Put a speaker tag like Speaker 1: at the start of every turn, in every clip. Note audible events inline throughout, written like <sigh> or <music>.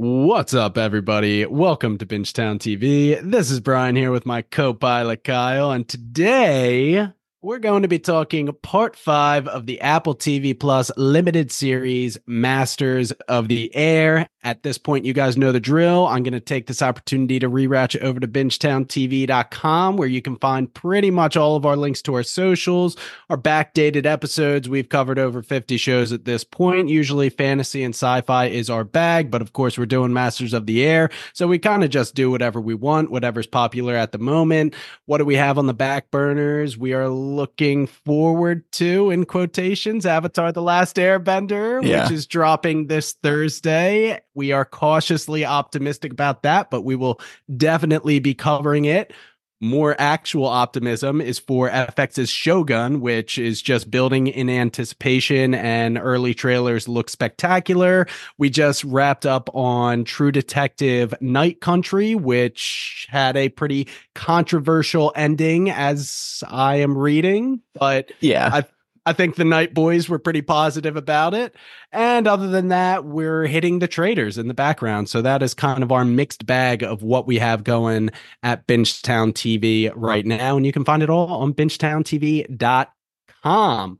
Speaker 1: What's up, everybody? Welcome to Bingetown TV. This is Brian here with my co pilot Kyle, and today we're going to be talking part five of the Apple TV Plus limited series, Masters of the Air. At this point, you guys know the drill. I'm going to take this opportunity to re-ratchet over to bingetowntv.com, where you can find pretty much all of our links to our socials, our backdated episodes. We've covered over 50 shows at this point. Usually, fantasy and sci fi is our bag, but of course, we're doing Masters of the Air. So we kind of just do whatever we want, whatever's popular at the moment. What do we have on the back burners? We are looking forward to, in quotations, Avatar The Last Airbender,
Speaker 2: Yeah.
Speaker 1: which is dropping this Thursday. We are cautiously optimistic about that, but we will definitely be covering it. More actual optimism is for FX's Shogun, which is just building in anticipation, and early trailers look spectacular. We just wrapped up on True Detective Night Country, which had a pretty controversial ending, as I am reading, but
Speaker 2: Yeah.
Speaker 1: I I think the Night Boys were pretty positive about it. And other than that, we're hitting the traders in the background. So that is kind of our mixed bag of what we have going at Bingetown TV right now. And you can find it all on bingetowntv.com.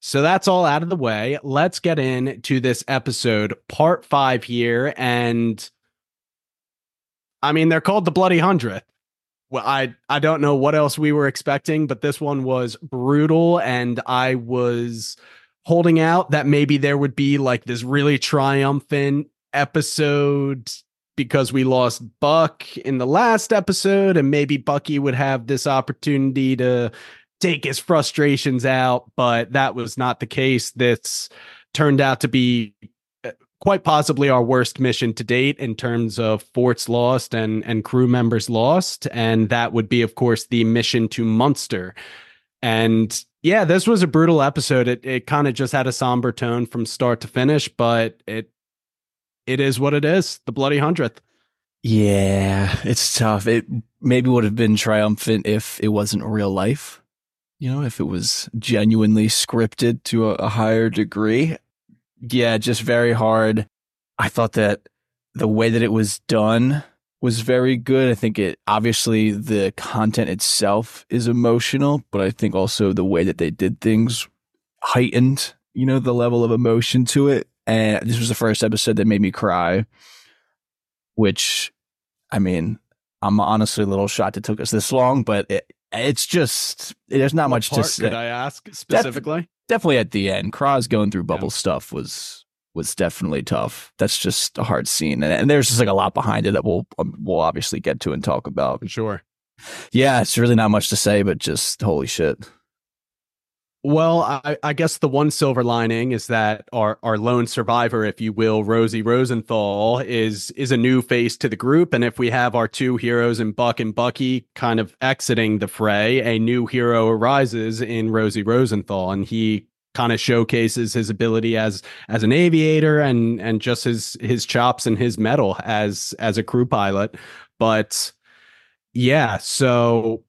Speaker 1: So that's all out of the way. Let's get into this episode, part five here. And I mean, they're called the Bloody Hundredth well i i don't know what else we were expecting but this one was brutal and i was holding out that maybe there would be like this really triumphant episode because we lost buck in the last episode and maybe bucky would have this opportunity to take his frustrations out but that was not the case. This turned out to be quite possibly our worst mission to date in terms of forts lost and and crew members lost and that would be of course the mission to münster and yeah this was a brutal episode it it kind of just had a somber tone from start to finish but it it is what it is the bloody hundredth
Speaker 2: Yeah, it's tough. It maybe would have been triumphant if it wasn't real life. You know, if it was genuinely scripted to a, a higher degree. Yeah, just very hard. I thought that the way that it was done was very good. I think it obviously the content itself is emotional, but I think also the way that they did things heightened, you know, the level of emotion to it. And this was the first episode that made me cry, which I mean, I'm honestly a little shocked it took us this long, but it, it's just there's not
Speaker 1: What
Speaker 2: much to say.
Speaker 1: could i ask specifically
Speaker 2: definitely at the end, Croz going through bubble
Speaker 1: Yeah.
Speaker 2: stuff was was definitely tough. That's just a hard scene, and, and there's just like a lot behind it that we'll um, we'll obviously get to and talk about.
Speaker 1: sure
Speaker 2: Yeah, it's really not much to say, but just holy shit.
Speaker 1: Well, I, I guess the one silver lining is that our our lone survivor, if you will, Rosie Rosenthal, is is a new face to the group. And if we have our two heroes in Buck and Bucky kind of exiting the fray, a new hero arises in Rosie Rosenthal, and he kind of showcases his ability as as an aviator and and just his his chops and his mettle as as a crew pilot. But yeah, so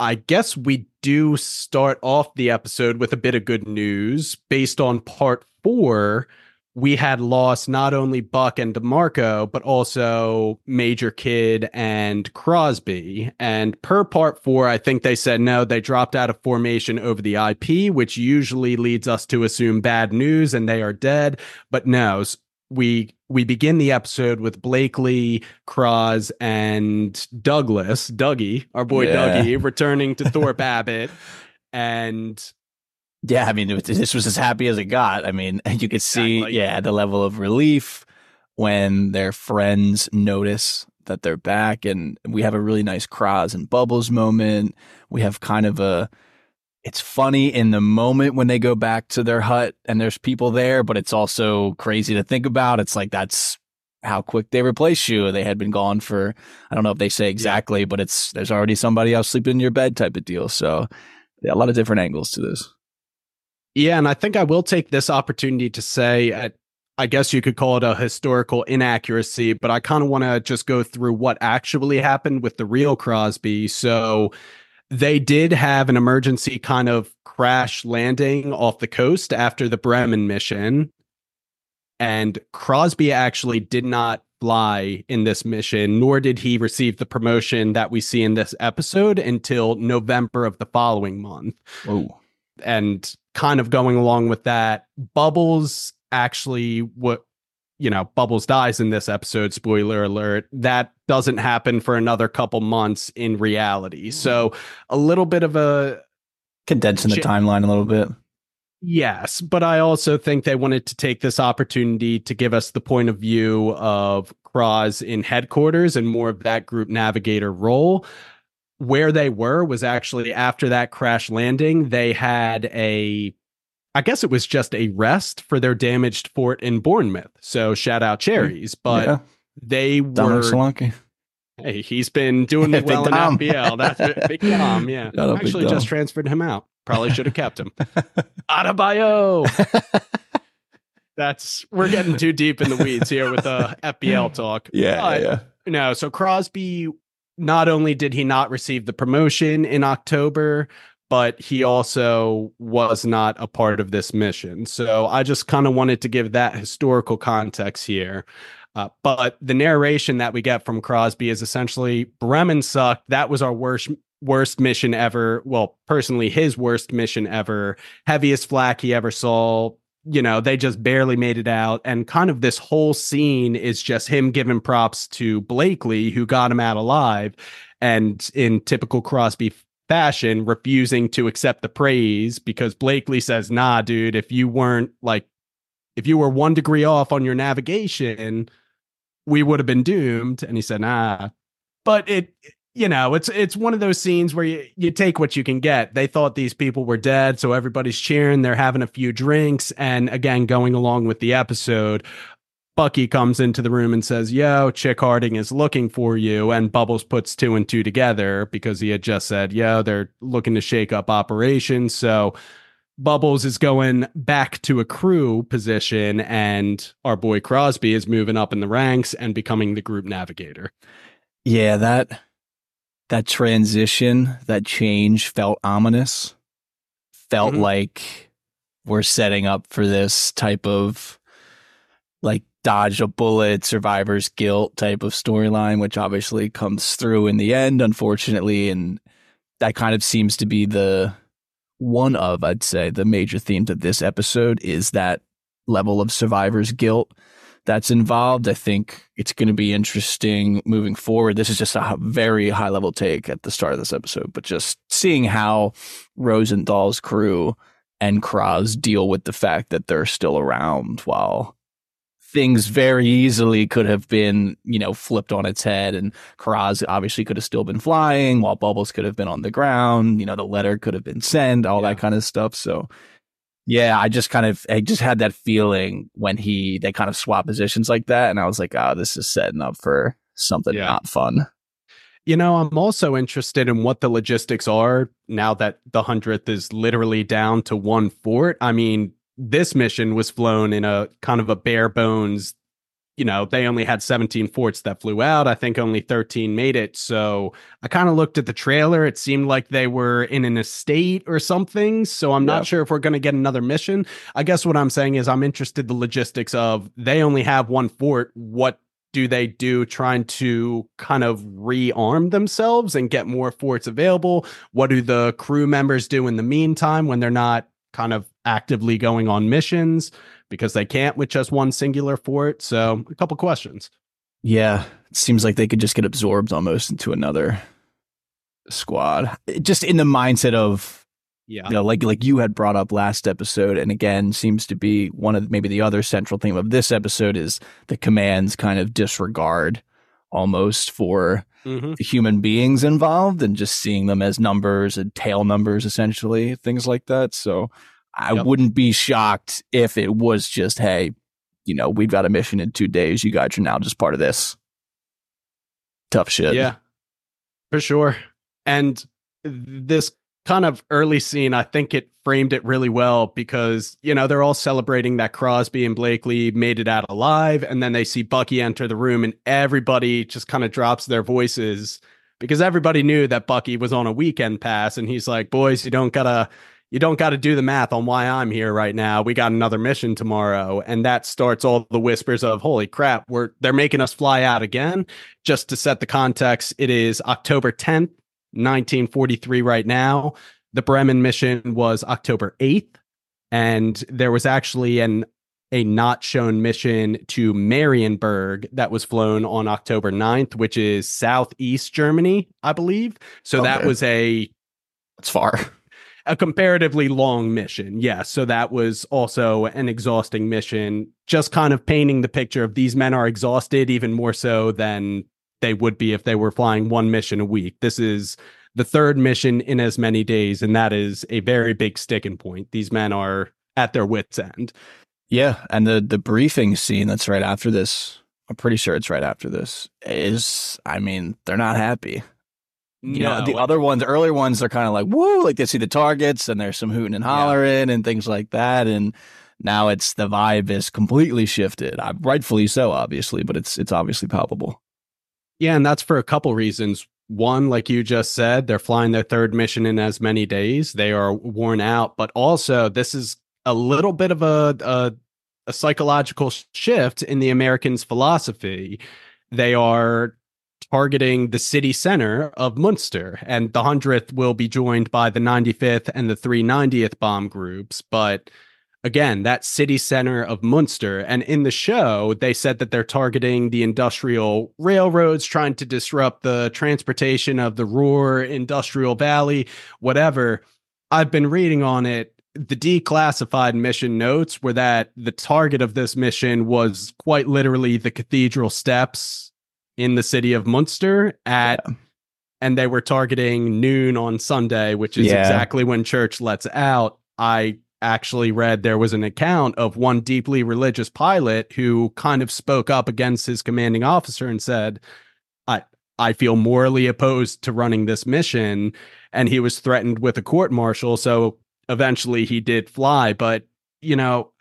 Speaker 1: I guess we do start off the episode with a bit of good news. Based on part four, we had lost not only Buck and DeMarco, but also Major Kidd and Crosby. And per part four, I think they said no, they dropped out of formation over the IP, which usually leads us to assume bad news and they are dead. But no, we we begin the episode with Blakely, Croz, and Douglas, Dougie, our boy
Speaker 2: Yeah.
Speaker 1: Dougie, returning to <laughs> Thorpe Abbott. And
Speaker 2: Yeah, I mean, was- this was as happy as it got. I mean, <laughs> you could see,
Speaker 1: Exactly.
Speaker 2: yeah, the level of relief when their friends notice that they're back, and we have a really nice Cross and Bubbles moment. We have kind of a, it's funny in the moment when they go back to their hut and there's people there, but it's also crazy to think about. It's like that's how quick they replace you. They had been gone for, I don't know if they say exactly, but it's there's already somebody else sleeping in your bed type of deal. So, yeah, a lot of different angles to this.
Speaker 1: Yeah, and I think I will take this opportunity to say, uh, I guess you could call it a historical inaccuracy, but I kind of want to just go through what actually happened with the real Crosby. So they did have an emergency kind of crash landing off the coast after the Bremen mission. And Crosby actually did not fly in this mission, nor did he receive the promotion that we see in this episode until November of the following month
Speaker 2: Whoa.
Speaker 1: and kind of going along with that bubbles actually what you know bubbles dies in this episode spoiler alert that doesn't happen for another couple months in reality hmm. so a little bit of a
Speaker 2: condensing the timeline a little bit.
Speaker 1: Yes, but I also think they wanted to take this opportunity to give us the point of view of Cross in headquarters and more of that group navigator role. Where they were was actually after that crash landing, they had a I guess it was just a rest for their damaged fort in Bournemouth. So shout out hmm. cherries, but
Speaker 2: yeah,
Speaker 1: they
Speaker 2: Dominic
Speaker 1: were
Speaker 2: Solanke.
Speaker 1: hey, he's been doing <laughs>
Speaker 2: Big
Speaker 1: well in
Speaker 2: Dom.
Speaker 1: FPL. That's. Big <laughs> Dom, yeah. Actually just transferred him out. Probably should have kept him. <laughs> Adebayo. That's we're getting too deep in the weeds here with uh, the FPL talk.
Speaker 2: yeah,
Speaker 1: But,
Speaker 2: yeah,
Speaker 1: No, so Crosby not only did he not receive the promotion in October, but he also was not a part of this mission. So I just kind of wanted to give that historical context here. Uh, but the narration that we get from Crosby is essentially Bremen sucked. That was our worst worst mission ever. Well, personally, his worst mission ever. Heaviest flak he ever saw. You know, they just barely made it out. And kind of this whole scene is just him giving props to Blakely, who got him out alive. And in typical Crosby fashion, refusing to accept the praise because Blakely says, nah, dude, if you weren't like, if you were one degree off on your navigation, we would have been doomed. And he said, nah. But it, you know, it's it's one of those scenes where you, you take what you can get. They thought these people were dead, so everybody's cheering. They're having a few drinks, and again, going along with the episode, Bucky comes into the room and says, "Yo, Chick Harding is looking for you." And Bubbles puts two and two together because he had just said, "Yo, they're looking to shake up operations." So Bubbles is going back to a crew position, and our boy Crosby is moving up in the ranks and becoming the group navigator.
Speaker 2: yeah. That that transition, that change felt ominous. Felt
Speaker 1: Mhm.
Speaker 2: like we're setting up for this type of like dodge a bullet, survivor's guilt type of storyline, which obviously comes through in the end, unfortunately, and that kind of seems to be the one of, I'd say, the major themes of this episode is that level of survivor's guilt that's involved. I think it's going to be interesting moving forward. This is just a very high level take at the start of this episode, but just seeing how Rosenthal's crew and Croz deal with the fact that they're still around while things very easily could have been, you know, flipped on its head. And Croz obviously could have still been flying while Bubbles could have been on the ground. You know, the letter could have been sent, all
Speaker 1: Yeah.
Speaker 2: that kind of stuff. So, yeah, I just kind of, I just had that feeling when he, they kind of swap positions like that. And I was like, oh, this is setting up for something
Speaker 1: Yeah.
Speaker 2: not fun.
Speaker 1: You know, I'm also interested in what the logistics are now that the 100th is literally down to one fort. I mean, this mission was flown in a kind of a bare bones, you know, they only had 17 forts that flew out. I think only 13 made it. So I kind of looked at the trailer. It seemed like they were in an estate or something. So I'm
Speaker 2: Yeah.
Speaker 1: not sure if we're going to get another mission. I guess what I'm saying is I'm interested the logistics of they only have one fort. What do they do trying to kind of rearm themselves and get more forts available? What do the crew members do in the meantime when they're not kind of actively going on missions because they can't with just one singular fort. So, a couple questions.
Speaker 2: Yeah, it seems like they could just get absorbed almost into another squad. Just in the mindset of
Speaker 1: Yeah.
Speaker 2: you know, like like you had brought up last episode, and again seems to be one of maybe the other central theme of this episode is the command's kind of disregard almost for
Speaker 1: Mhm.
Speaker 2: the human beings involved and just seeing them as numbers and tail numbers essentially, things like that. So I
Speaker 1: Yep.
Speaker 2: wouldn't be shocked if it was just, hey, you know, we've got a mission in two days. You guys are now just part of this. Tough shit.
Speaker 1: Yeah, for sure. And this kind of early scene, I think it framed it really well because, you know, they're all celebrating that Crosby and Blakely made it out alive. And then they see Bucky enter the room and everybody just kind of drops their voices because everybody knew that Bucky was on a weekend pass. And he's like, boys, you don't gotta. You don't got to do the math on why I'm here right now. We got another mission tomorrow, and that starts all the whispers of "Holy crap, we're they're making us fly out again." just to set the context, it is October 10th, 1943, right now. The Bremen mission was October 8th, and there was actually an a not shown mission to Marienburg that was flown on October 9th, which is southeast Germany, I believe. So that was a
Speaker 2: It's far.
Speaker 1: A comparatively long mission. Yes. So that was also an exhausting mission, just kind of painting the picture of these men are exhausted even more so than they would be if they were flying one mission a week. This is the third mission in as many days, and that is a very big sticking point. These men are at their wits' end.
Speaker 2: Yeah, and the the briefing scene that's right after this, I'm pretty sure it's right after this, is I mean, they're not happy. You know, the other ones, earlier ones are kind of like, woo, like they see the targets and there's some hooting and hollering and things like that. And now it's the vibe is completely shifted. Uh, rightfully so, obviously, but it's it's obviously palpable.
Speaker 1: Yeah, and that's for a couple reasons. One, like you just said, they're flying their third mission in as many days. They are worn out, but also this is a little bit of a a, a psychological shift in the Americans' philosophy. They are targeting the city center of Münster, and the hundredth will be joined by the 95th and the 390th bomb groups, but again, that city center of Münster. And in the show, they said that they're targeting the industrial railroads, trying to disrupt the transportation of the Ruhr Industrial Valley, whatever. I've been reading on it. The declassified mission notes were that the target of this mission was quite literally the cathedral steps in the city of Münster at and they were targeting noon on Sunday, which is
Speaker 2: Yeah.
Speaker 1: exactly when church lets out. I actually read there was an account of one deeply religious pilot who kind of spoke up against his commanding officer and said, I I feel morally opposed to running this mission. And he was threatened with a court martial. So eventually he did fly. But, you know,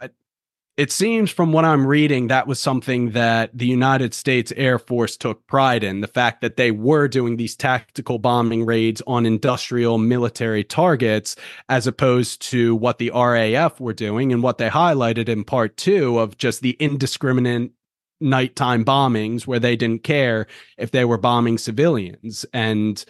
Speaker 1: it seems from what I'm reading, that was something that the United States Air Force took pride in the fact that they were doing these tactical bombing raids on industrial military targets, as opposed to what the RAF were doing and what they highlighted in part two of just the indiscriminate nighttime bombings where they didn't care if they were bombing civilians. And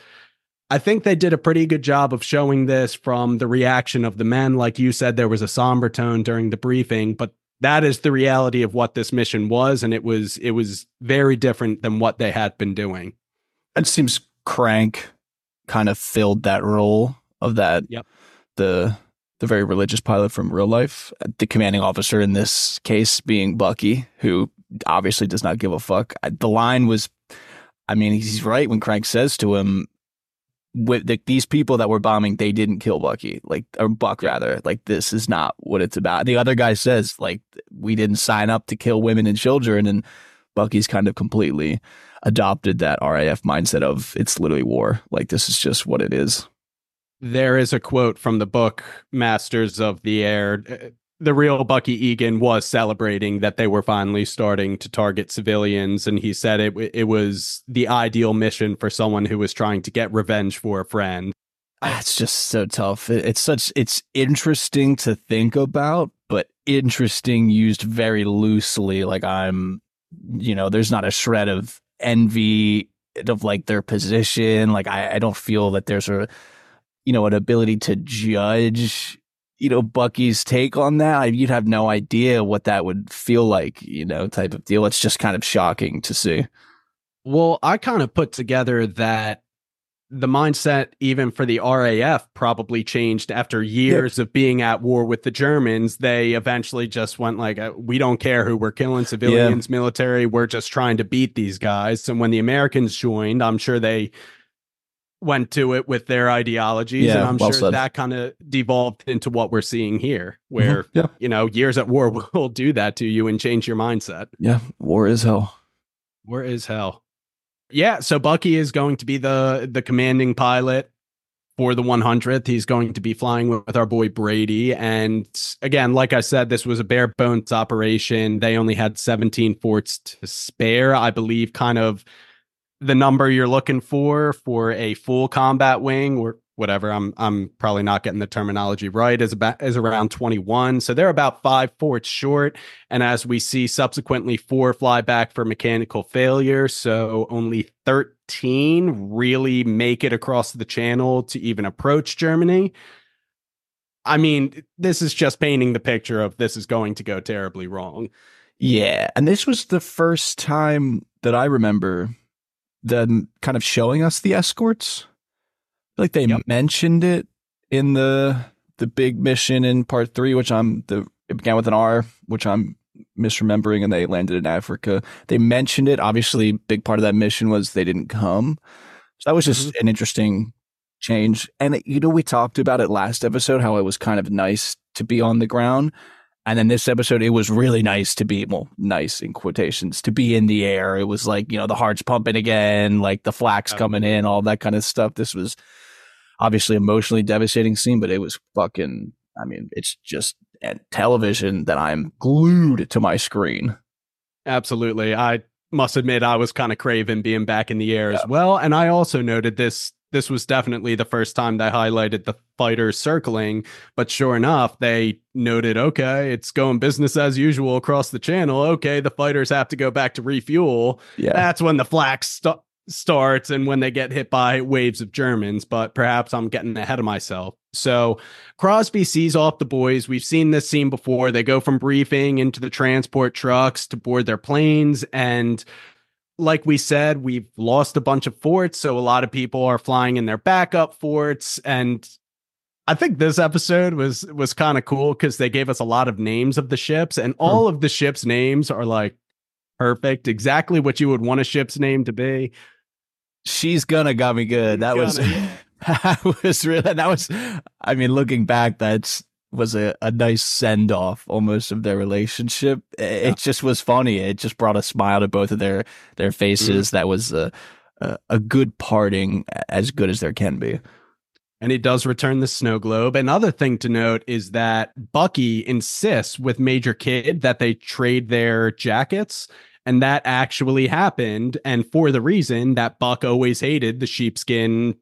Speaker 1: I think they did a pretty good job of showing this from the reaction of the men. Like you said, there was a somber tone during the briefing, but that is the reality of what this mission was, and it was it was very different than what they had been doing.
Speaker 2: It seems Crank kind of filled that role of that.
Speaker 1: Yep.
Speaker 2: The the very religious pilot from real life, the commanding officer in this case being Bucky, who obviously does not give a fuck. The line was, I mean, he's right when Crank says to him, with the, these people that were bombing, they didn't kill Bucky, like or Buck rather. Like this is not what it's about. The other guy says, like we didn't sign up to kill women and children, and Bucky's kind of completely adopted that RAF mindset of it's literally war. Like this is just what it is.
Speaker 1: There is a quote from the book Masters of the Air. Uh, The real Bucky Egan was celebrating that they were finally starting to target civilians, and he said it it was the ideal mission for someone who was trying to get revenge for a friend.
Speaker 2: Ah, It's just so tough. It's such it's interesting to think about, but interesting used very loosely. Like I'm, you know, there's not a shred of envy of like their position. Like I, I don't feel that there's a, you know, an ability to judge, you know, Bucky's take on that, you'd have no idea what that would feel like, you know, type of deal. It's just kind of shocking to see.
Speaker 1: Well, I kind of put together that the mindset, even for the RAF, probably changed after years of being at war with the Germans. They eventually just went like, uh, "We don't care who we're killing, civilians, yeah. military. We're just trying to beat these guys." And when the Americans joined, I'm sure they went to it with their ideologies, yeah, and I'm well sure said. that kind of devolved into what we're seeing here, mm-hmm. where mm-hmm. yeah. you know years at war <laughs> will do that to you and change your mindset.
Speaker 2: Yeah, war is hell.
Speaker 1: War is hell. Yeah, so Bucky is going to be the the commanding pilot for the 100th. He's going to be flying with our boy Brady. And again, like I said, this was a bare bones operation. They only had 17 forts to spare. I believe kind of the number you're looking for for a full combat wing or whatever i'm i'm probably not getting the terminology right is about is around 21 so they're about 5 fourths short. And as we see subsequently 4 fly back for mechanical failure. So only 13 really make it across the channel to even approach germany. I mean this is just painting the picture of this is going to go terribly wrong.
Speaker 2: Yeah and this was the first time that i remember them kind of showing us the escorts. like they yep. mentioned it in the the big mission in part three, which I'm the it began with an R, which I'm misremembering, and they landed in Africa. They mentioned it. Obviously, big part of that mission was they didn't come. So that was just mm-hmm. an interesting change. And you know, we talked about it last episode how it was kind of nice to be on the ground. And then this episode, it was really nice to be, well, nice in quotations, to be in the air. It was like, you know, the heart's pumping again, like the flax coming in, all that kind of stuff. This was obviously emotionally devastating scene, but it was fucking, I mean, it's just television that I'm glued to my screen.
Speaker 1: Absolutely. I must admit, I was kind of craving being back in the air yeah. as well. And I also noted this this was definitely the first time they highlighted the fighters circling. But sure enough, they noted, okay, it's going business as usual across the channel. Okay, the fighters have to go back to refuel. Yeah. That's when the flax st- starts and when they get hit by waves of Germans. But perhaps I'm getting ahead of myself. So Crosby sees off the boys. We've seen this scene before. They go from briefing into the transport trucks to board their planes. And like we said, we've lost a bunch of forts, so a lot of people are flying in their backup forts and I think this episode was was kind of cool cuz they gave us a lot of names of the ships and hmm. all of the ships names are like perfect, exactly what you would want a ship's name to be.
Speaker 2: She's gonna got me good. That was <laughs> that was really that was I mean looking back that's was a, a nice send off almost of their relationship. It, yeah. just was funny. It just brought a smile to both of their their faces. Mm. That was a, a, a good parting, as good as there can be.
Speaker 1: And he does return the snow globe. Another thing to note is that Bucky insists with Major Kidd that they trade their jackets. And that actually happened. And for the reason that Buck always hated the sheepskin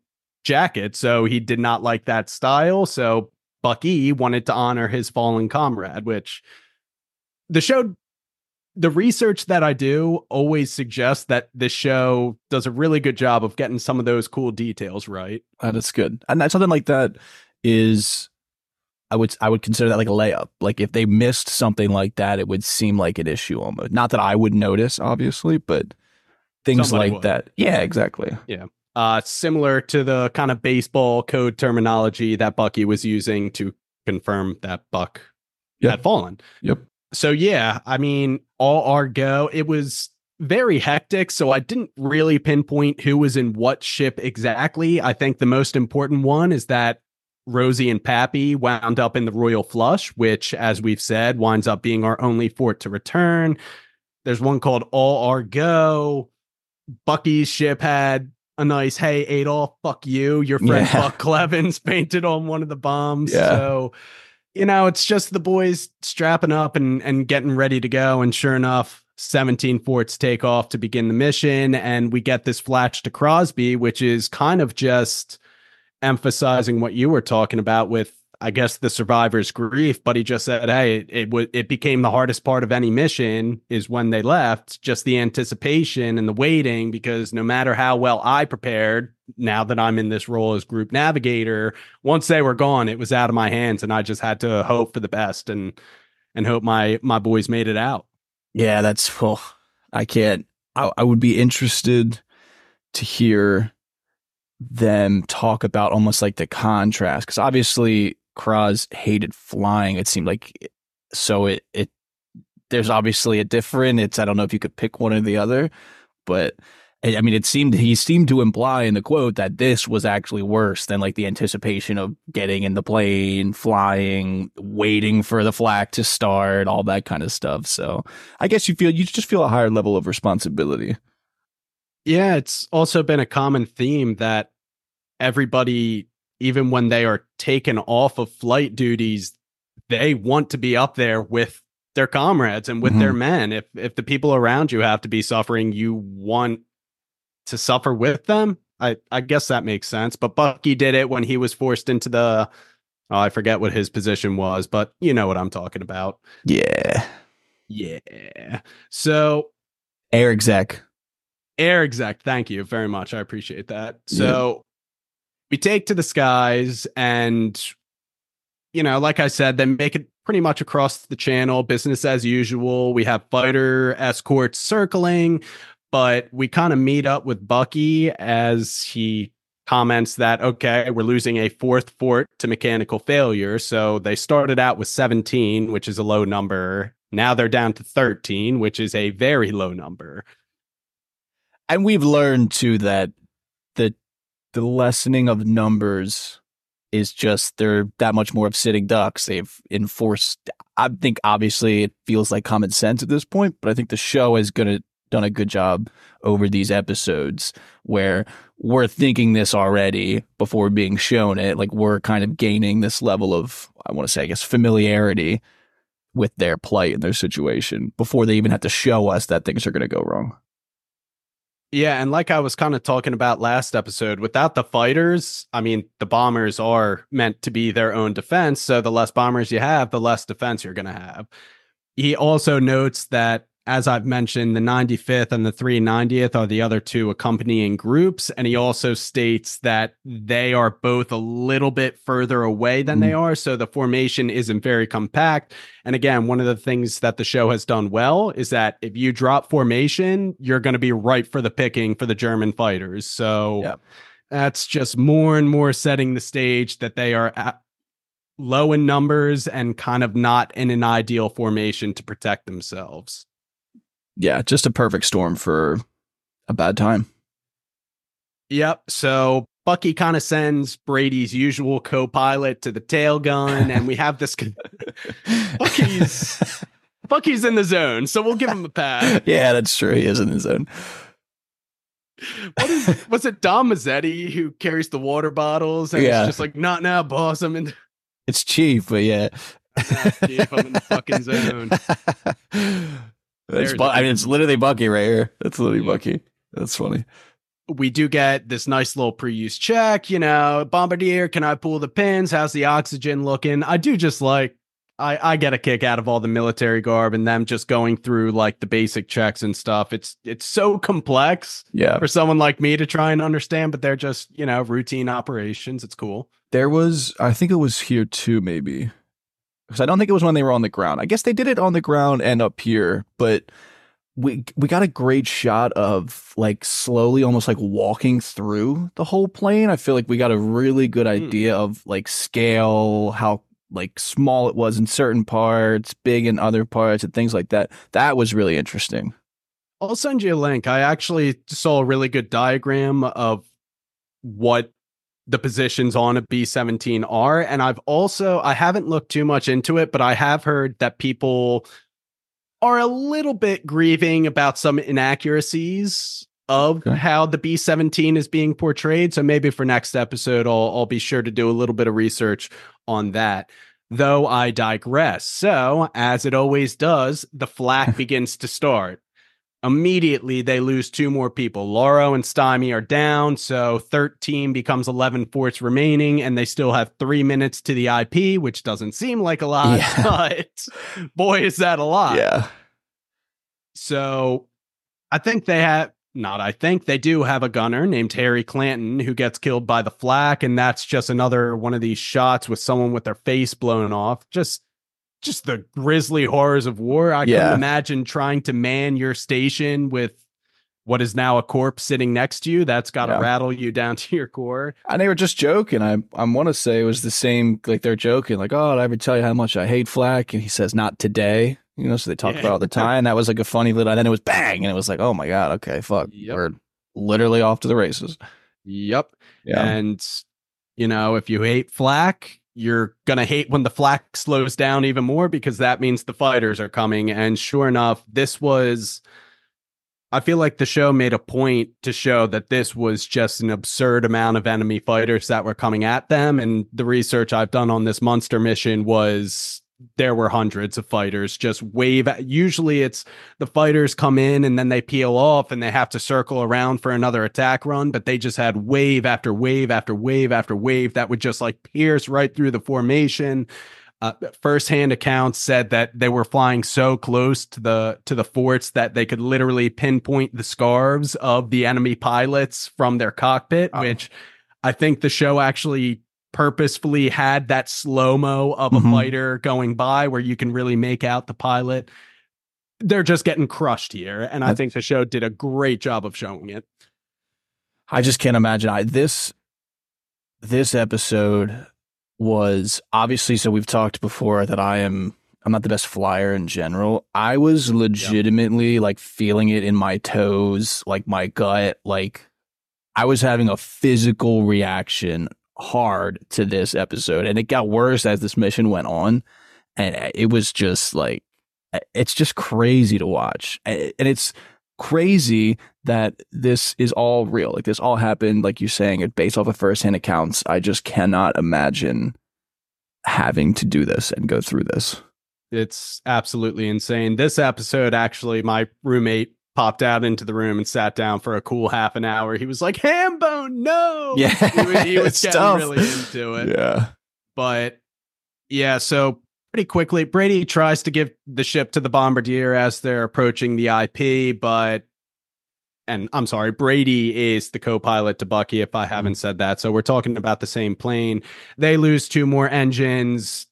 Speaker 1: jacket. So he did not like that style. So Bucky wanted to honor his fallen comrade, which the show the research that I do always suggests that this show does a really good job of getting some of those cool details right.
Speaker 2: That is good. And something like that is I would I would consider that like a layup. Like if they missed something like that, it would seem like an issue almost. Not that I would notice, obviously, but things Somebody like would. that. Yeah, exactly.
Speaker 1: Yeah uh, similar to the kind of baseball code terminology that Bucky was using to confirm that Buck yep. had fallen.
Speaker 2: Yep.
Speaker 1: So yeah, I mean, all our go. It was very hectic, so I didn't really pinpoint who was in what ship exactly. I think the most important one is that Rosie and Pappy wound up in the Royal Flush, which, as we've said, winds up being our only fort to return. There's one called All Our Go. Bucky's ship had a nice hey Adolf, fuck you. Your friend yeah. Buck Clevens <laughs> painted on one of the bombs. Yeah. So you know, it's just the boys strapping up and and getting ready to go. And sure enough, 17 forts take off to begin the mission. And we get this flash to Crosby, which is kind of just emphasizing what you were talking about with I guess the survivor's grief, but he just said, "Hey, it it, w- it became the hardest part of any mission is when they left, just the anticipation and the waiting because no matter how well I prepared, now that I'm in this role as group navigator, once they were gone, it was out of my hands and I just had to hope for the best and and hope my my boys made it out."
Speaker 2: Yeah, that's well, I can't I, I would be interested to hear them talk about almost like the contrast because obviously Croz hated flying. It seemed like eh, so it it there's obviously a different. It's I don't know if you could pick one or the other, but eh, I mean it seemed he seemed to imply in the quote that this was actually worse than like the anticipation of getting in the plane, flying, waiting for the flak to start, all that kind of stuff. So I guess you feel you just feel a higher level of responsibility.
Speaker 1: Yeah, it's also been a common theme that everybody, even when they are taken off of flight duties, they want to be up there with their comrades and with mm-hmm. their men. If if the people around you have to be suffering, you want to suffer with them. I I guess that makes sense. But Bucky did it when he was forced into the oh, I forget what his position was, but you know what I'm talking about.
Speaker 2: Yeah.
Speaker 1: Yeah. So
Speaker 2: air exec.
Speaker 1: Air exec. Thank you very much. I appreciate that. So we take to the skies and you know like i said they make it pretty much across the channel business as usual. We have fighter escorts circling but we kind of meet up with bucky as he comments that okay we're losing a fourth fort to mechanical failure. So they started out with 17 which is a low number. Now they're down to 13 which is a very low number.
Speaker 2: And we've learned too that the the lessening of numbers is just they're that much more of sitting ducks. They've enforced. I think obviously it feels like common sense at this point, but I think the show has gonna done a good job over these episodes where we're thinking this already before being shown it. Like we're kind of gaining this level of I want to say I guess familiarity with their plight and their situation before they even have to show us that things are going to go wrong.
Speaker 1: Yeah, and like I was kind of talking about last episode, without the fighters, I mean, the bombers are meant to be their own defense. So the less bombers you have, the less defense you're going to have. He also notes that as I've mentioned, the 95th and the 390th are the other two accompanying groups. And he also states that they are both a little bit further away than mm. they are. So the formation isn't very compact. And again, one of the things that the show has done well is that if you drop formation, you're going to be right for the picking for the German fighters. So yep. that's just more and more setting the stage that they are at low in numbers and kind of not in an ideal formation to protect themselves
Speaker 2: yeah, just a perfect storm for a bad time.
Speaker 1: Yep. So Bucky kind of sends Brady's usual co-pilot to the tail gun, and we have this. <laughs> Bucky's Bucky's in the zone, so we'll give him a pass. <laughs>
Speaker 2: yeah, that's true. He is in the zone.
Speaker 1: What is was it Dom Mazzetti who carries the water bottles and yeah. it's just like not now, boss. I'm in. <laughs>
Speaker 2: It's cheap, but yeah.
Speaker 1: cheap. I'm in the fucking zone.
Speaker 2: That's bu- I mean, it's literally Bucky right here. That's literally yeah. Bucky. That's funny.
Speaker 1: We do get this nice little pre-use check. You know, Bombardier, can I pull the pins? How's the oxygen looking? I do just like I, I get a kick out of all the military garb and them just going through like the basic checks and stuff. It's it's so complex
Speaker 2: yeah.
Speaker 1: for someone like me to try and understand, but they're just, you know, routine operations. It's cool.
Speaker 2: There was I think it was here too, maybe because I don't think it was when they were on the ground. I guess they did it on the ground and up here, but we we got a great shot of like slowly almost like walking through the whole plane. I feel like we got a really good hmm. idea mm. of like scale, how like small it was in certain parts, big in other parts and things like that. That was really interesting.
Speaker 1: I'll send you a link. I actually saw a really good diagram of what the positions on a B17 are. And I've also, I haven't looked too much into it, but I have heard that people are a little bit grieving about some inaccuracies of okay. how the B17 is being portrayed. So maybe for next episode, I'll, I'll be sure to do a little bit of research on that. Though I digress. So, as it always does, the flak <laughs> begins to start. Immediately, they lose two more people. Lauro and Stymie are down, so 13 becomes 11 forts remaining, and they still have three minutes to the IP, which doesn't seem like a lot,
Speaker 2: Yeah. <laughs>
Speaker 1: but boy, is that a lot.
Speaker 2: Yeah.
Speaker 1: So I think they have not I think they do have a gunner named Harry Clanton who gets killed by the flak and that's just another one of these shots with someone with their face blown off. Just just the grisly horrors of war. I
Speaker 2: Yeah.
Speaker 1: couldn't imagine trying to man your station with what is now a corpse sitting next to you. That's got to
Speaker 2: Yeah.
Speaker 1: rattle you down <laughs> to your core.
Speaker 2: And they were just joking. I I want to say it was the same. Like they're joking. Like, oh, did I ever tell you how much I hate flak? And he says, not today. You know, so they talk
Speaker 1: Yeah.
Speaker 2: about all the <laughs> time. That was like a funny little. And then it was bang, and it was like, oh my god, okay, fuck,
Speaker 1: Yep.
Speaker 2: we're literally off to the races.
Speaker 1: Yep.
Speaker 2: Yeah,
Speaker 1: And you know, if you hate flak, you're gonna hate when the flak slows down even more because that means the fighters are coming. And sure enough, this was I feel like the show made a point to show that this was just an absurd amount of enemy fighters that were coming at them. And the research I've done on this monster mission was there were hundreds of fighters just wave usually it's the fighters come in and then they peel off and they have to circle around for another attack run but they just had wave after wave after wave after wave that would just like pierce right through the formation uh, first-hand accounts said that they were flying so close to the to the forts that they could literally pinpoint the scarves of the enemy pilots from their cockpit
Speaker 2: Oh.
Speaker 1: which i think the show actually purposefully had that slow mo of a
Speaker 2: Mhm.
Speaker 1: fighter going by where you can really make out the pilot. They're just getting crushed here, and I
Speaker 2: That's-
Speaker 1: think the show did a great job of showing it.
Speaker 2: I just can't imagine. I this this episode was obviously. So we've talked before that I am. I'm not the best flyer in general. I was legitimately like feeling it in my toes, like my gut, like I was having a physical reaction hard to this episode and it got worse as this mission went on and uh, it was just like it's just crazy to watch and it's crazy that this is all real like this all happened like you're saying it based off of first-hand accounts i just cannot imagine having to do this and go through this
Speaker 1: It's absolutely insane. This episode, actually, my roommate popped out into the room and sat down for a cool half an hour. He was like, "Hambone, no!"
Speaker 2: yeah
Speaker 1: he was, he was <laughs> getting
Speaker 2: tough.
Speaker 1: really into it.
Speaker 2: yeah
Speaker 1: but yeah, so pretty quickly, Brady tries to give the ship to the bombardier as they're approaching the IP, but and I'm sorry, Brady is the co-pilot to Bucky. If I haven't mm-hmm. said that, so we're talking about the same plane. They lose two more engines.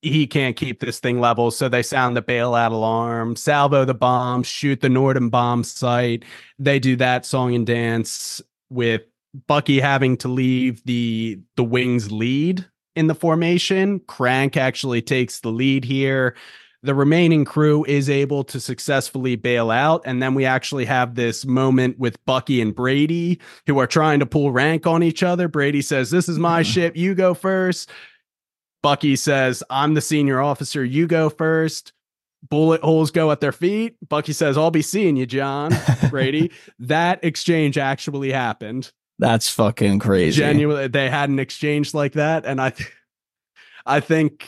Speaker 1: He can't keep this thing level, so they sound the bailout alarm, salvo the bomb, shoot the Norden bomb site. They do that song and dance with Bucky having to leave the the wings lead in the formation. Crank actually takes the lead here. The remaining crew is able to successfully bail out. And then we actually have this moment with Bucky and Brady who are trying to pull rank on each other. Brady says, This is my <laughs> ship. You go first. Bucky says, I'm the senior officer. You go first. Bullet holes go at their feet. Bucky says, I'll be seeing you, John. Brady. <laughs> that exchange actually happened
Speaker 2: that's fucking crazy
Speaker 1: genuinely they had an exchange like that and i th- i think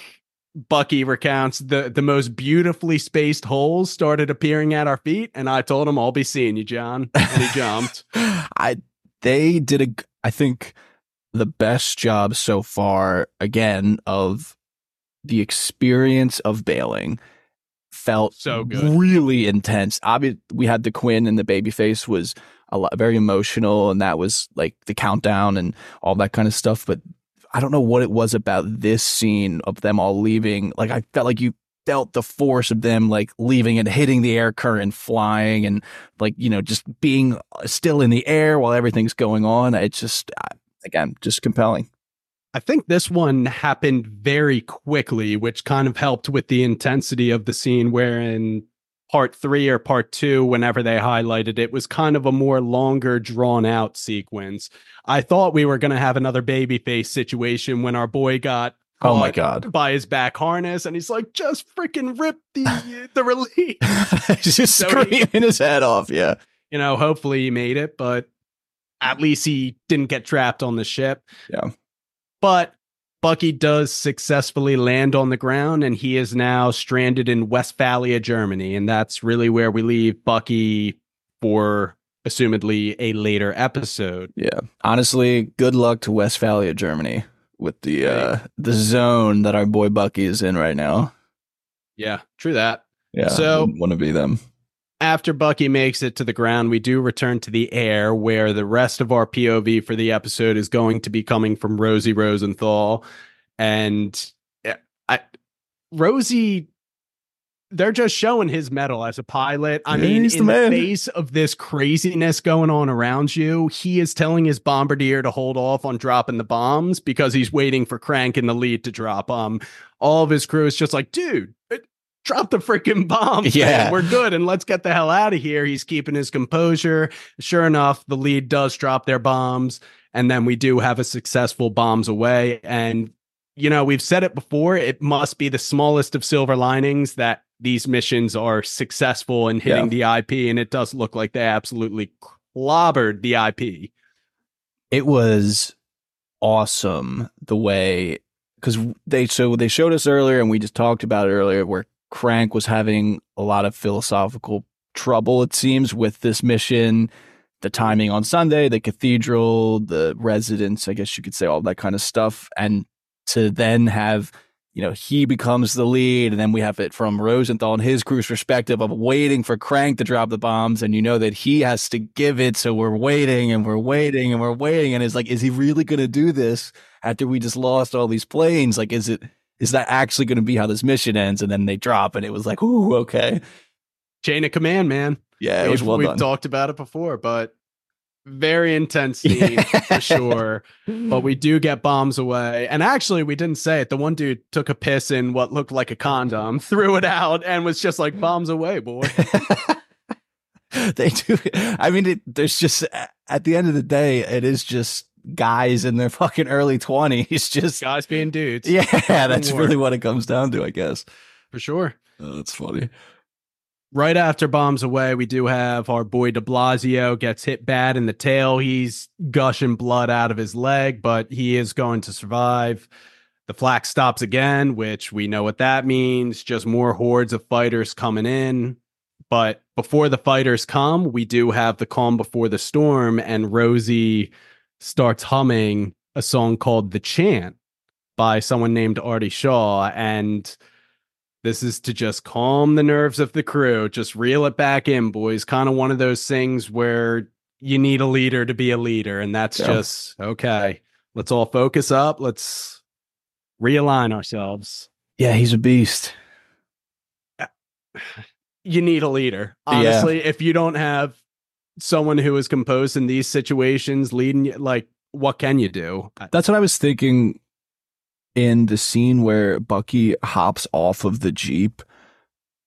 Speaker 1: bucky recounts the the most beautifully spaced holes started appearing at our feet and i told him i'll be seeing you john and he jumped <laughs>
Speaker 2: I they did a, I think the best job so far again of the experience of bailing felt
Speaker 1: So good.
Speaker 2: really intense. Obviously, we had the Quinn and the babyface was a lot very emotional, and that was like the countdown and all that kind of stuff. But I don't know what it was about this scene of them all leaving. Like I felt like you felt the force of them like leaving and hitting the air current, flying, and like you know just being still in the air while everything's going on. It's just uh, again just compelling.
Speaker 1: i think this one happened very quickly which kind of helped with the intensity of the scene where in part three or part two whenever they highlighted it was kind of a more longer drawn out sequence i thought we were going to have another babyface situation when our boy got
Speaker 2: Oh my God.
Speaker 1: by his back harness and he's like just freaking rip the <laughs> the release <laughs>
Speaker 2: just
Speaker 1: So he-
Speaker 2: screaming <laughs> his head off. Yeah.
Speaker 1: you know hopefully he made it but at least he didn't get trapped on the ship
Speaker 2: Yeah.
Speaker 1: but Bucky does successfully land on the ground and he is now stranded in Westphalia, Germany. And that's really where we leave Bucky for assumedly a later episode.
Speaker 2: Yeah. Honestly, good luck to Westphalia, Germany with the uh the zone that our boy Bucky is in right now.
Speaker 1: Yeah, true that.
Speaker 2: Yeah.
Speaker 1: So-
Speaker 2: want to be them.
Speaker 1: After Bucky makes it to the ground, we do return to the air where the rest of our POV for the episode is going to be coming from Rosie Rosenthal. And eh, I Rosie they're just showing his mettle as a pilot. I
Speaker 2: Yeah,
Speaker 1: mean, in the,
Speaker 2: man.
Speaker 1: face of this craziness going on around you, he is telling his bombardier to hold off on dropping the bombs because he's waiting for Crank in the lead to drop them. All of his crew is just like, dude, drop the freaking bombs. <laughs> man.
Speaker 2: Yeah.
Speaker 1: we're good, and let's get the hell out of here. He's keeping his composure. Sure enough, the lead does drop their bombs, and then we do have a successful bombs away. And you know, we've said it before. It must be the smallest of silver linings that these missions are successful in hitting the IP, and it does look like they absolutely clobbered the IP.
Speaker 2: it was awesome the way because they so they showed us earlier and we just talked about it earlier where crank was having a lot of philosophical trouble it seems with this mission. The timing on sunday the cathedral the residents i guess you could say all that kind of stuff. And to then have you know he becomes the lead and then we have it from rosenthal and his crew's perspective of waiting for crank to drop the bombs and you know that he has to give it so we're waiting and we're waiting and we're waiting and it's like is he really going to do this after we just lost all these planes? Like is it is that actually going to be how this mission ends and then they drop and it was like ooh okay
Speaker 1: Chain of command, man.
Speaker 2: yeah it was
Speaker 1: we've,
Speaker 2: well
Speaker 1: we've
Speaker 2: done
Speaker 1: talked about it before, but very intense <laughs> scene for sure. But we do get bombs away. And actually, we didn't say it. The one dude took a piss in what looked like a condom, <laughs> threw it out, and was just like, bombs away, boy. <laughs>
Speaker 2: they do i mean it, there's just at the end of the day it is just guys in their <laughs> fucking early 20s just
Speaker 1: Guys being dudes.
Speaker 2: yeah <laughs> that's really what it comes down to i guess
Speaker 1: For sure.
Speaker 2: oh, that's funny
Speaker 1: Right after bombs away, we do have our boy de Blasio gets hit bad in the tail. He's gushing blood out of his leg, but he is going to survive. The flak stops again, which we know what that means. Just more hordes of fighters coming in. But before the fighters come, we do have the calm before the storm, and Rosie starts humming a song called The Chant by someone named Artie Shaw. And this is to just calm the nerves of the crew, just reel it back in, boys. Kind of one of those things where you need a leader to be a leader. And that's
Speaker 2: Yeah.
Speaker 1: just okay. Let's all focus up. Let's realign ourselves.
Speaker 2: yeah he's a beast <sighs>
Speaker 1: You need a leader.
Speaker 2: Yeah.
Speaker 1: Honestly, if you don't have someone who is composed in these situations leading you, like, what can you do?
Speaker 2: that's what i was thinking in the scene where bucky hops off of the jeep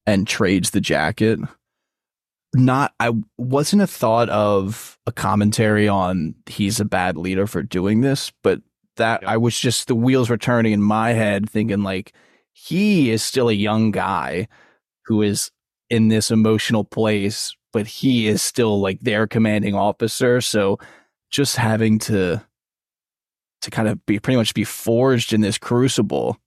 Speaker 2: and trades the jacket not i wasn't a thought of a commentary on he's a bad leader for doing this but that i was just the wheels were turning in my head thinking like he is still a young guy who is in this emotional place but he is still like their commanding officer so just having to to kind of be pretty much be forged in this crucible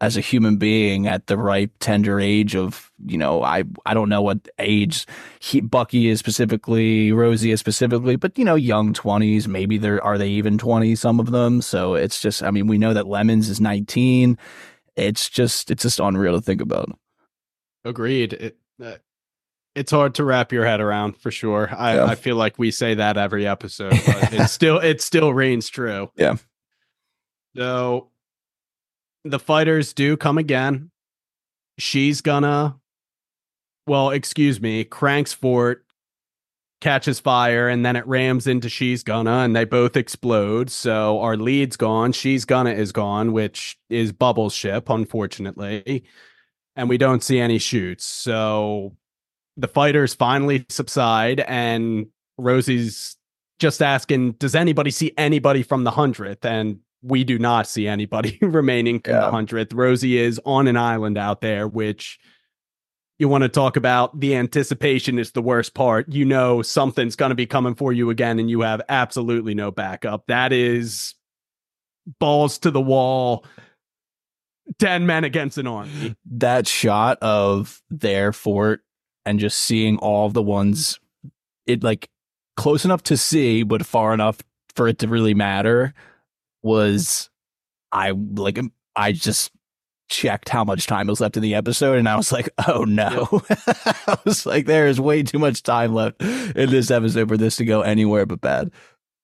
Speaker 2: as a human being at the ripe tender age of you know i i don't know what age he, bucky is specifically rosie is specifically but you know young 20s maybe there are they even 20 some of them? So it's just i mean we know that lemons is 19 it's just it's just unreal to think about.
Speaker 1: Agreed. It, uh, it's hard to wrap your head around for sure. I,
Speaker 2: Yeah.
Speaker 1: I feel like we say that every episode, but it <laughs> still it still reigns true.
Speaker 2: Yeah.
Speaker 1: So the fighters do come again. She's gonna well, excuse me, Crank's fort catches fire and then it rams into She's Gonna and they both explode. So our lead's gone. She's Gonna is gone, which is Bubble's ship, unfortunately. And we don't see any chutes. So the fighters finally subside and Rosie's just asking, does anybody see anybody from the hundredth? And we do not see anybody <laughs> remaining from the hundredth. Rosie is on an island out there, which you want to talk about the anticipation is the worst part. You know something's going to be coming for you again, and you have absolutely no backup. That is balls to the wall, 10 men against an army.
Speaker 2: That shot of their fort and just seeing all the ones, it like close enough to see, but far enough for it to really matter was I like um, I just checked how much time was left in the episode and I was like, oh no. <laughs> I was like, there is way too much time left in this episode for this to go anywhere but bad.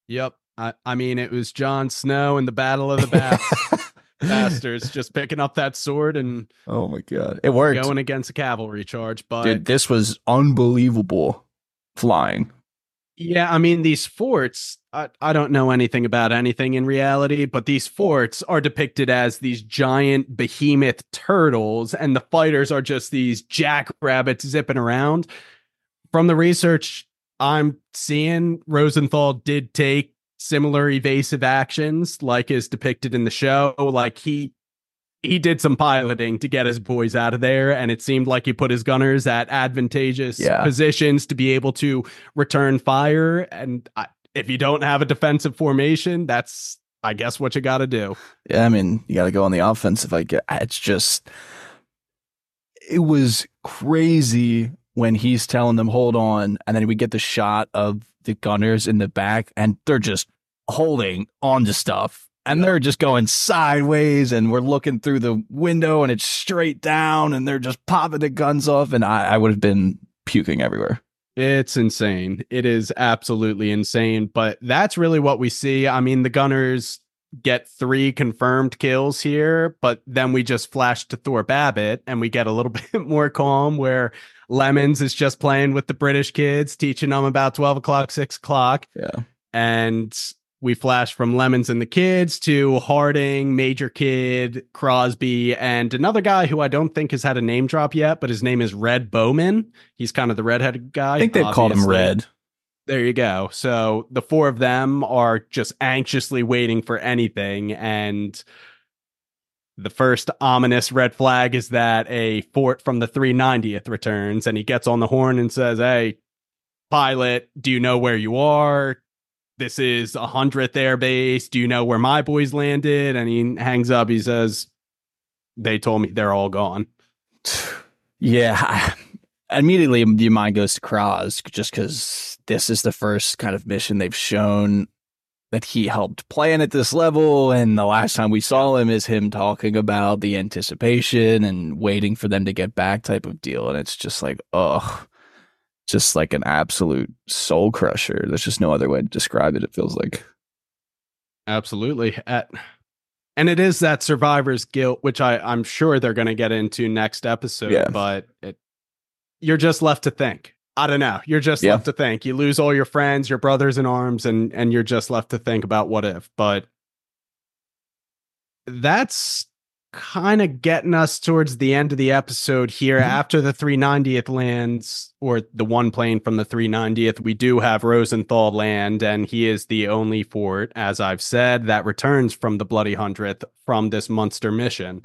Speaker 1: Yep. I, I mean, it was Jon Snow in the Battle of the Bats. <laughs> Bastards just picking up that sword and
Speaker 2: oh my god, it worked
Speaker 1: going against a cavalry charge. But
Speaker 2: Dude, this was unbelievable flying.
Speaker 1: Yeah, I mean, these forts, I, I don't know anything about anything in reality, but these forts are depicted as these giant behemoth turtles, and the fighters are just these jackrabbits zipping around. From the research I'm seeing, Rosenthal did take similar evasive actions like is depicted in the show. Like he he did some piloting to get his boys out of there and it seemed like he put his gunners at advantageous yeah. positions to be able to return fire and I, if you don't have a defensive formation that's i guess what you got to do
Speaker 2: yeah i mean you got to go on the offensive get it's just it was crazy when he's telling them hold on and then we get the shot of the gunners in the back and they're just holding on to stuff and they're just going sideways and we're looking through the window and it's straight down and they're just popping the guns off and I, I would have been puking everywhere.
Speaker 1: It's insane. It is absolutely insane. But that's really what we see. I mean, the gunners get three confirmed kills here, but then we just flash to Thorpe Abbotts and we get a little <laughs> bit more calm where Lemons is just playing with the British kids, teaching them about 12 o'clock, 6 o'clock.
Speaker 2: Yeah.
Speaker 1: And we flash from Lemons and the kids to Harding, Major Kidd, Crosby, and another guy who I don't think has had a name drop yet, but his name is Red Bowman. He's kind of the redheaded guy.
Speaker 2: I think they've called him Red.
Speaker 1: There you go. So the four of them are just anxiously waiting for anything. And the first ominous red flag is that a fort from the 390th returns and he gets on the horn and says, Hey, pilot, do you know where you are? This is a hundredth air base. Do you know where my boys landed? And he hangs up. He says, They told me they're all gone. <sighs>
Speaker 2: Yeah. Immediately, your mind goes to Croz just because this is the first kind of mission they've shown that he helped plan at this level. And the last time we saw him is him talking about the anticipation and waiting for them to get back type of deal. And it's just like, oh, just like an absolute soul crusher. There's just no other way to describe it. It feels like
Speaker 1: absolutely at and it is that survivor's guilt which i i'm sure they're going to get into next episode yeah. but it you're just left to think i don't know you're just yeah. left to think you lose all your friends your brothers in arms and and you're just left to think about what if but that's kind of getting us towards the end of the episode here. Mm-hmm. after the 390th lands or the one plane from the 390th we do have rosenthal land and he is the only fort as i've said that returns from the bloody hundredth from this Münster mission.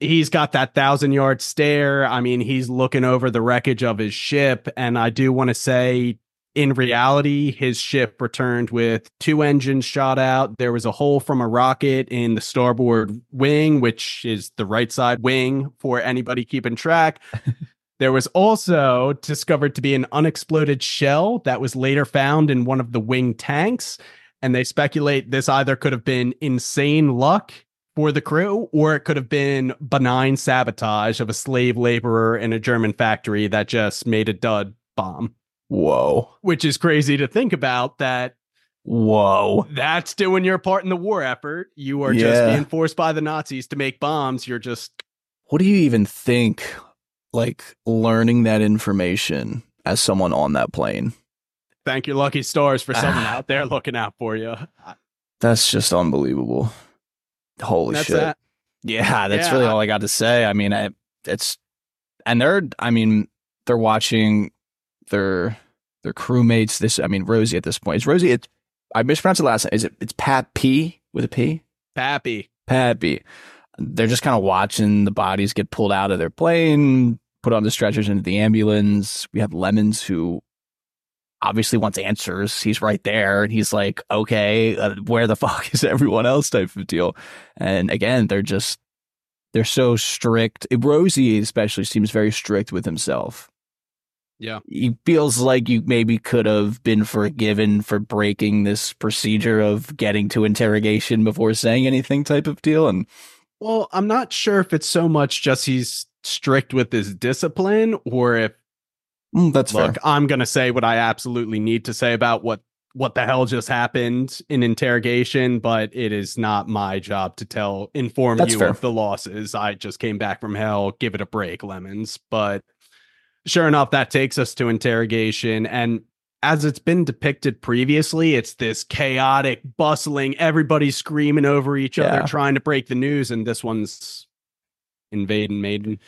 Speaker 1: He's got that thousand yard stare. I mean he's looking over the wreckage of his ship and i do want to say in reality, his ship returned with two engines shot out. There was a hole from a rocket in the starboard wing, which is the right side wing for anybody keeping track. <laughs> there was also discovered to be an unexploded shell that was later found in one of the wing tanks. And they speculate this either could have been insane luck for the crew, or it could have been benign sabotage of a slave laborer in a German factory that just made a dud bomb.
Speaker 2: Whoa.
Speaker 1: Which is crazy to think about that.
Speaker 2: Whoa.
Speaker 1: That's doing your part in the war effort. You are yeah. just being forced by the Nazis to make bombs. You're just.
Speaker 2: What do you even think, like, learning that information as someone on that plane?
Speaker 1: Thank your lucky stars for someone <sighs> out there looking out for you.
Speaker 2: That's just unbelievable. Holy that's shit. That. Yeah, that's yeah. really all I got to say. I mean, I, it's, and they're, I mean, they're watching their their crewmates. This, I mean, Rosie at this point is Rosie. It's I mispronounced it last time. Is it? It's Pat P with a P.
Speaker 1: Pappy.
Speaker 2: Pappy. They're just kind of watching the bodies get pulled out of their plane, put on the stretchers into the ambulance. We have Lemons who obviously wants answers. He's right there and he's like, okay, uh, where the <laughs> fuck is everyone else type of deal. And again, they're just, they're so strict. Rosie especially seems very strict with himself.
Speaker 1: Yeah.
Speaker 2: He feels like you maybe could have been forgiven for breaking this procedure of getting to interrogation before saying anything type of deal. And
Speaker 1: well, I'm not sure if it's so much just he's strict with his discipline or if
Speaker 2: mm, that's
Speaker 1: look,
Speaker 2: fair.
Speaker 1: I'm gonna say what I absolutely need to say about what what the hell just happened in interrogation, but it is not my job to tell inform
Speaker 2: That's
Speaker 1: you
Speaker 2: fair.
Speaker 1: of the losses. I just came back from hell. Give it a break, lemons. But sure enough, that takes us to interrogation. And as it's been depicted previously, it's this chaotic, bustling, everybody screaming over each
Speaker 2: Yeah.
Speaker 1: other, trying to break the news. And this one's invading Maiden.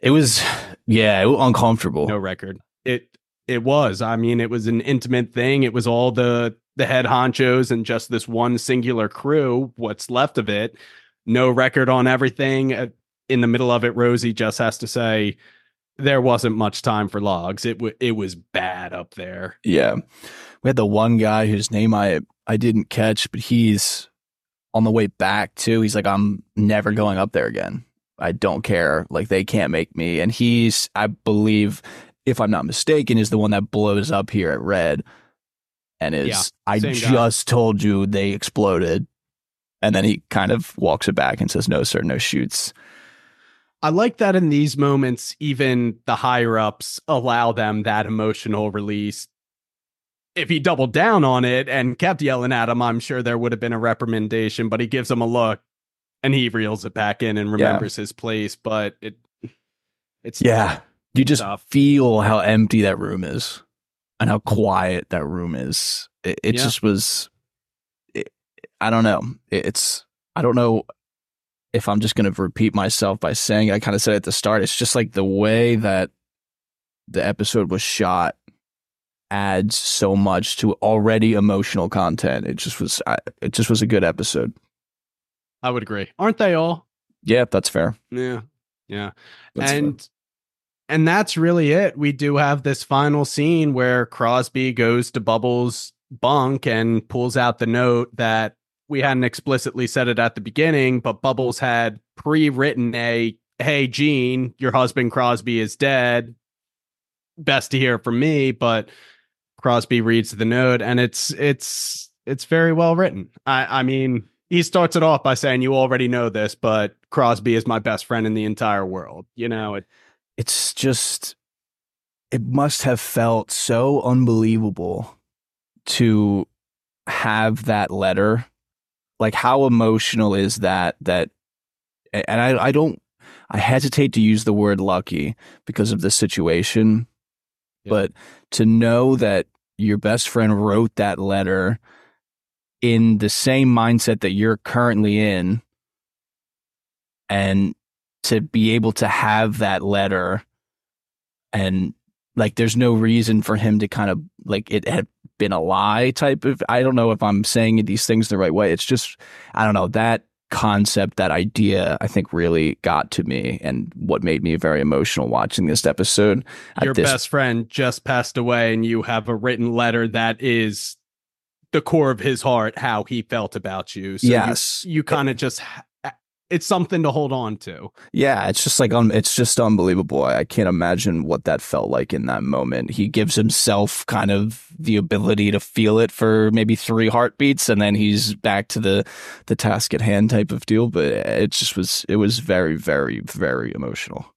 Speaker 2: It was, yeah, it was uncomfortable.
Speaker 1: No record. It it was. I mean, it was an intimate thing. It was all the the head honchos and just this one singular crew. What's left of it. No record on everything. Uh, In the middle of it, Rosie just has to say there wasn't much time for logs. It w- it was bad up there.
Speaker 2: Yeah. We had the one guy whose name I I didn't catch, but he's on the way back too. He's like, I'm never going up there again. I don't care. Like they can't make me. And he's, I believe, if I'm not mistaken, is the one that blows up here at Red. And is
Speaker 1: Yeah,
Speaker 2: I
Speaker 1: guy.
Speaker 2: just told you they exploded. And then he kind of walks it back and says, No, sir, no chutes.
Speaker 1: I like that in these moments, even the higher ups allow them that emotional release. If he doubled down on it and kept yelling at him, I'm sure there would have been a reprimandation, but he gives him a look and he reels it back in and remembers his place. But it, it's
Speaker 2: Yeah. You just
Speaker 1: Tough.
Speaker 2: feel how empty that room is and how quiet that room is. It, it
Speaker 1: Yeah.
Speaker 2: just was, it, I don't know. It- it's, I don't know if I'm just going to repeat myself by saying, I kind of said at the start, it's just like the way that the episode was shot adds so much to already emotional content. It just was, I, it just was a good episode.
Speaker 1: I would agree. Aren't they all?
Speaker 2: Yeah, that's fair.
Speaker 1: Yeah. Yeah.
Speaker 2: That's fair.
Speaker 1: and and that's really it. We do have this final scene where Crosby goes to Bubbles' bunk and pulls out the note that we hadn't explicitly said it at the beginning, but Bubbles had pre-written a "Hey Gene, your husband Crosby is dead. Best to hear from me." But Crosby reads the note, and it's it's it's very well written. I I mean, he starts it off by saying, "You already know this, but Crosby is my best friend in the entire world." You know, it,
Speaker 2: it's just it must have felt so unbelievable to have that letter like how emotional is that that and i i don't i hesitate to use the word lucky because of the situation
Speaker 1: Yeah.
Speaker 2: but to know that your best friend wrote that letter in the same mindset that you're currently in and to be able to have that letter and like there's no reason for him to kind of like it had been a lie type of I don't know if I'm saying these things the right way. It's just I don't know that concept, that idea, I think really got to me and what made me very emotional watching this episode.
Speaker 1: your
Speaker 2: this-
Speaker 1: best friend just passed away, and you have a written letter that is the core of his heart, how he felt about you. So
Speaker 2: Yes.
Speaker 1: you, kind of just it's something to hold on to.
Speaker 2: Yeah, it's just like um, it's just unbelievable. I can't imagine what that felt like in that moment. He gives himself kind of the ability to feel it for maybe three heartbeats, and then he's back to the the task at hand type of deal. But it just was it was very very very emotional.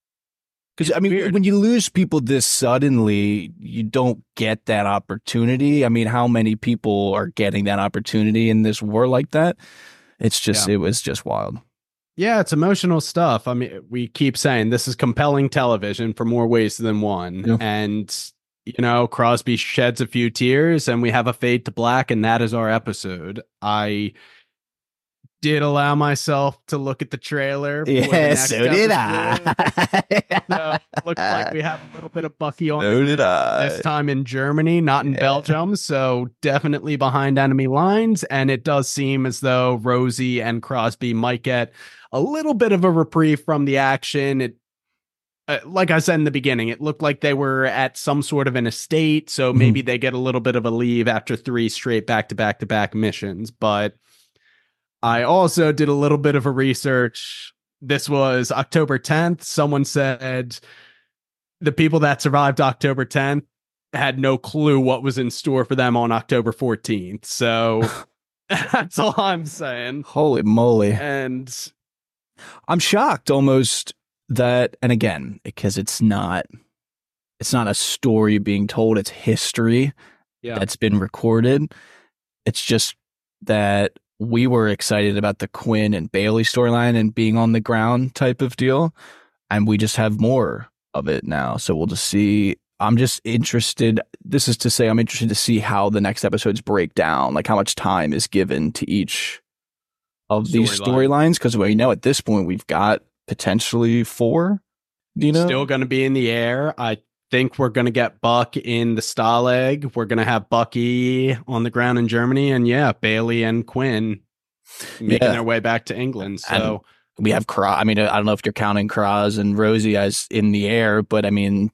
Speaker 2: Because I mean,
Speaker 1: Weird.
Speaker 2: when you lose people this suddenly, you don't get that opportunity. I mean, how many people are getting that opportunity in this war like that? It's just it was just wild.
Speaker 1: Yeah, it's emotional stuff. I mean, we keep saying this is compelling television for more ways than one.
Speaker 2: Yeah.
Speaker 1: And, you know, Crosby sheds a few tears and we have a fade to black, and that is our episode. I did allow myself to look at the trailer. for the next episode. <laughs> So, looks like we have a little bit of Bucky on
Speaker 2: So did I.
Speaker 1: this time in Germany, not in
Speaker 2: Yeah.
Speaker 1: Belgium. So definitely behind enemy lines. And it does seem as though Rosie and Crosby might get a little bit of a reprieve from the action. It uh, like I said in the beginning, it looked like they were at some sort of an estate. So maybe mm-hmm. they get a little bit of a leave after three straight back to back to back missions. But I also did a little bit of a research. This was October 10th. Someone said the people that survived October 10th had no clue what was in store for them on October 14th. So <laughs> <laughs> that's all I'm saying.
Speaker 2: Holy moly.
Speaker 1: And
Speaker 2: I'm shocked almost that and again, because it's not it's not a story being told, it's history yeah. that's been recorded. It's just that we were excited about the Quinn and Bailey storyline and being on the ground type of deal. And we just have more of it now. So we'll just see. I'm just interested. This is to say, I'm interested to see how the next episodes break down, like how much time is given to each of Story these storylines. Because we know at this point, we've got potentially four. You know?
Speaker 1: Still going to be in the air. I think we're going to get Buck in the Stalag. We're going to have Bucky on the ground in Germany, and yeah, Bailey and Quinn making yeah. their way back to England. So
Speaker 2: and we have Croz. I mean, I don't know if you're counting Croz and Rosie as in the air, but I mean,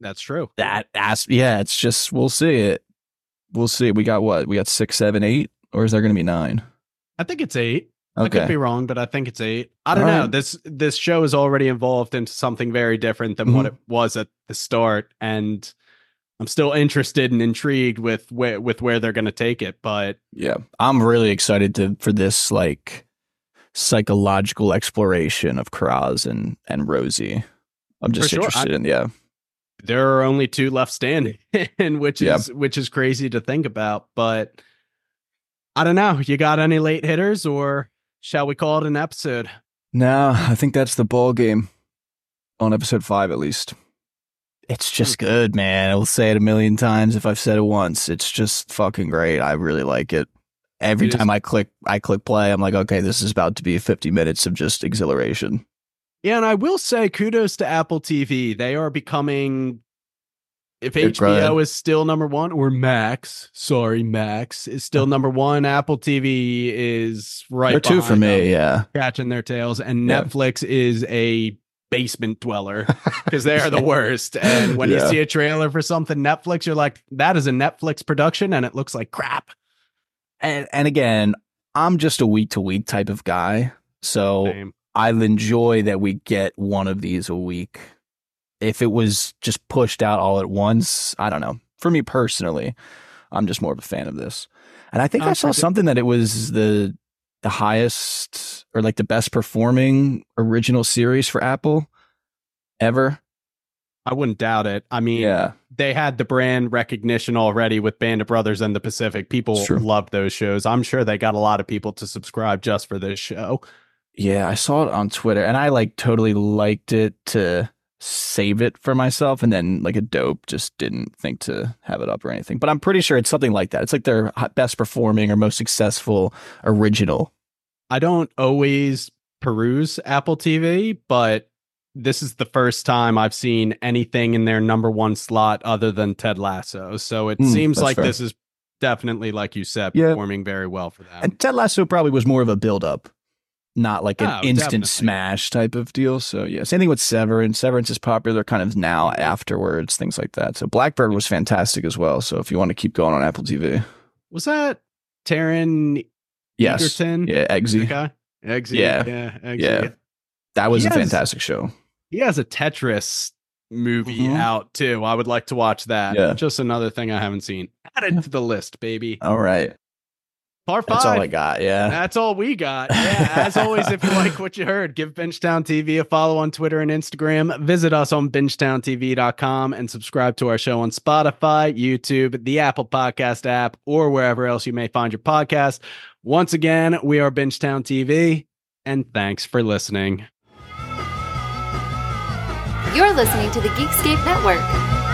Speaker 1: that's true.
Speaker 2: That as yeah, it's just we'll see it. We'll see. We got what? We got six, seven, eight, or is there going to be nine?
Speaker 1: I think it's eight. Okay. I could be wrong, but I think it's eight. I don't All know. Right. This this show is already evolved into something very different than mm-hmm. what it was at the start, and I'm still interested and intrigued with where with where they're going to take it. But
Speaker 2: yeah, I'm really excited to for this like psychological exploration of Croz and and Rosie. I'm just sure. interested I, in yeah.
Speaker 1: There are only two left standing, <laughs> which is which is crazy to think about. But I don't know. You got any late hitters or Shall we call it an episode?
Speaker 2: No, I think that's the ball game on episode five, at least. It's just hmm. good, man. I will say it a million times if I've said it once. It's just fucking great. I really like it. Every it time is. I click, I click play. I'm like, okay, this is about to be 50 minutes of just exhilaration.
Speaker 1: Yeah, and I will say kudos to Apple TV. They are becoming if HBO is still number one, or Max, sorry, Max is still uh-huh. number one. Apple TV is right.
Speaker 2: They're two for me, yeah,
Speaker 1: catching their tails, and yeah. Netflix is a basement dweller <laughs> because they are the worst. And when yeah. you see a trailer for something Netflix, you're like, that is a Netflix production, and it looks like crap.
Speaker 2: And and again, I'm just a week to week type of guy, so Same. I'll enjoy that we get one of these a week if it was just pushed out all at once, I don't know. For me personally, I'm just more of a fan of this. And I think I saw something that it was the the highest or like the best performing original series for Apple ever.
Speaker 1: I wouldn't doubt it. I mean, yeah. they had the brand recognition already with Band of Brothers and the Pacific. People loved those shows. I'm sure they got a lot of people to subscribe just for this show.
Speaker 2: Yeah, I saw it on Twitter and I like totally liked it to save it for myself and then like a dope just didn't think to have it up or anything. But i'm pretty sure it's something like that. It's like their best performing or most successful original.
Speaker 1: I don't always peruse apple tv but this is the first time i've seen anything in their number one slot other than ted lasso. So it mm, seems like fair. this is definitely like you said yeah. performing very well for that
Speaker 2: and ted lasso probably was more of a build up not like an oh, instant definitely. smash type of deal. So yeah, same thing with Severance. Severance is popular kind of now afterwards, things like that. So Black Bird was fantastic as well. So if you want to keep going on Apple TV,
Speaker 1: was that Taron
Speaker 2: yes.
Speaker 1: Egerton?
Speaker 2: Yeah, Eggsy.
Speaker 1: Guy? Eggsy.
Speaker 2: Yeah, yeah, Eggsy. yeah. That was he a has, fantastic show.
Speaker 1: He has a Tetris movie mm-hmm. out too. I would like to watch that. Yeah. Just another thing I haven't seen. Add it to the list, baby.
Speaker 2: All right.
Speaker 1: Part five.
Speaker 2: That's all I got. Yeah.
Speaker 1: That's all we got. Yeah. As always, if you <laughs> like what you heard, give Bingetown TV a follow on Twitter and Instagram. Visit us on bingetowntv.com and subscribe to our show on Spotify, YouTube, the Apple Podcast app, or wherever else you may find your podcast. Once again, we are Bingetown TV, and thanks for listening.
Speaker 3: You're listening to the Geekscape Network.